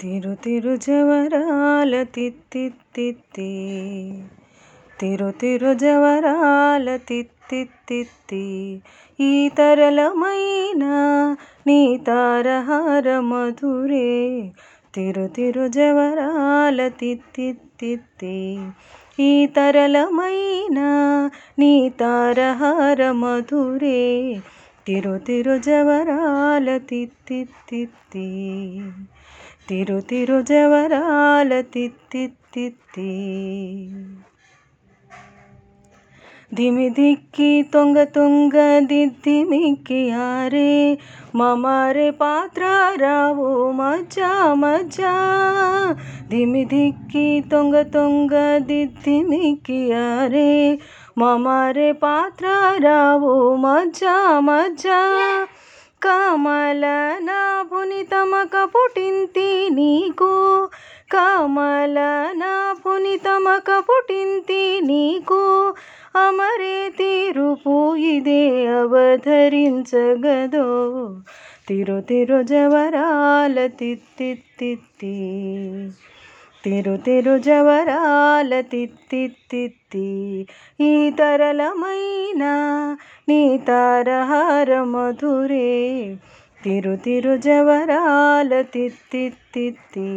తిరు తిరు జవరాల తిత్తిత్తిత్తి తిరు తిరు జవరాల తిత్తిత్తిత్తి ఈ తరళమైన నీ తారహార మధురే. తిరు తిరు జవరాల తిత్తిత్తిత్తి ఈ తరళమైన నీ తారహార మధురే. తిరు తిరు జవరాల తిత్తిత్తిత్తి. తిరు తిరు జవరాల తిత్తిత్తిత్తి. ధిమి ధిక్కి తొంగ తొంగ దిద్దిమిక్కి ఆరే. మమారే పాత్ర రావు మజా మజా ధిమి ధిక్కి తొంగ తొంగ దిద్దిమిక్కి ఆరే. మమరే పాత్ర రావు మజ్జా మజ్జా. కమల నాభుని తమక పుటింతి నీకు. కమల నాభుని తమక పుటింతి నీకు. అమరే తీరుపు ఇదే అవధరించగదో. తిరు తిరు జవరాల తిత్తి. తిరు తిరు జవరాల తిత్తిత్తిత్తి ఈ తరళమైన నీ తారహార మధురే. తిరు తిరు జవరాల తిత్తిత్తిత్తి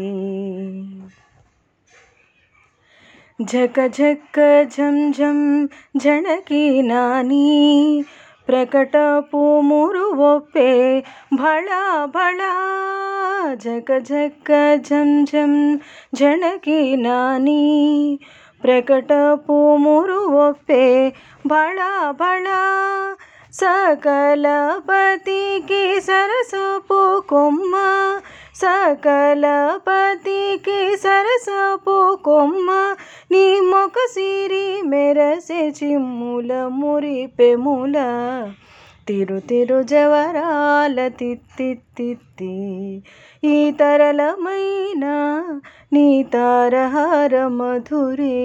జక ఝక్క జం జం ఝణకి నాని. ప్రకటపు మురువొప్పే భళ భళ ఝక ఝక్క ఝం ఝం ఝణకి నాని. ప్రకటపు మురువొప్పే భళ భళ సకలపతికి సరసపు కొమ్మ. సకలపతికి సరసపు కొమ్మ. నీ మొక సిరి మెరసే చిమ్ముల మురిపెముల తిరు తిరు జవరాల తిత్తిత్తిత్తి ఈ తరళమైన నీ తారహార మధురి.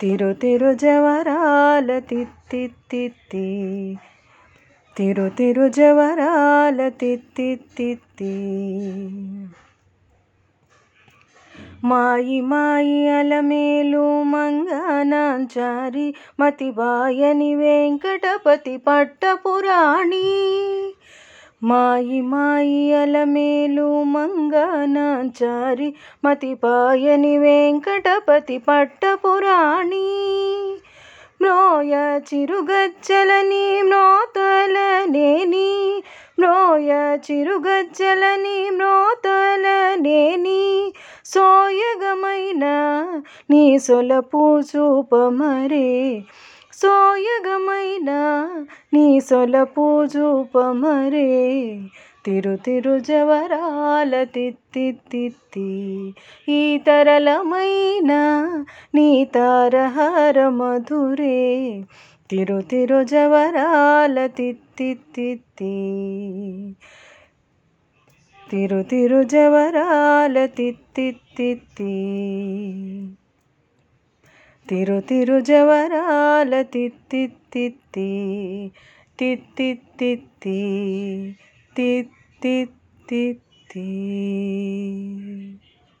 తిరు తిరు జవరాల తిత్తిత్తిత్తి తిరు తిరు జవరాల తిత్తిత్తిత్తి మాయి మాయి అలమేలు మంగనాంచారి మతిబాయని వెంకటపతి పట్టపురాణి. మాయి మాయి అలమేలు మంగనాంచారి మతిపాయని వెంకటపతి పట్టపురాణి. మ్రోయ చిరుగచ్చలని మ్రోతలనేని మ్రోయ చిరుగజ్జలని మ్రోతలనేని సోయగమైన నీ సొలపు చూపమరే. సోయగమైన నీ సొలపు చూపమరే. తిరు తిరు జవరాల తిత్తిత్తిత్తి ఈ తరళమైన నీ తారహార మధురే. తిరు తిరు జవరాల తిత్తిత్తిత్తి తిరు తిరు జవరాల తిత్తిత్తిత్తి తిరు తిరు జవరాల తిత్తిత్తిత్తి తిత్తిత్తిత్తి తిత్తిత్తిత్తి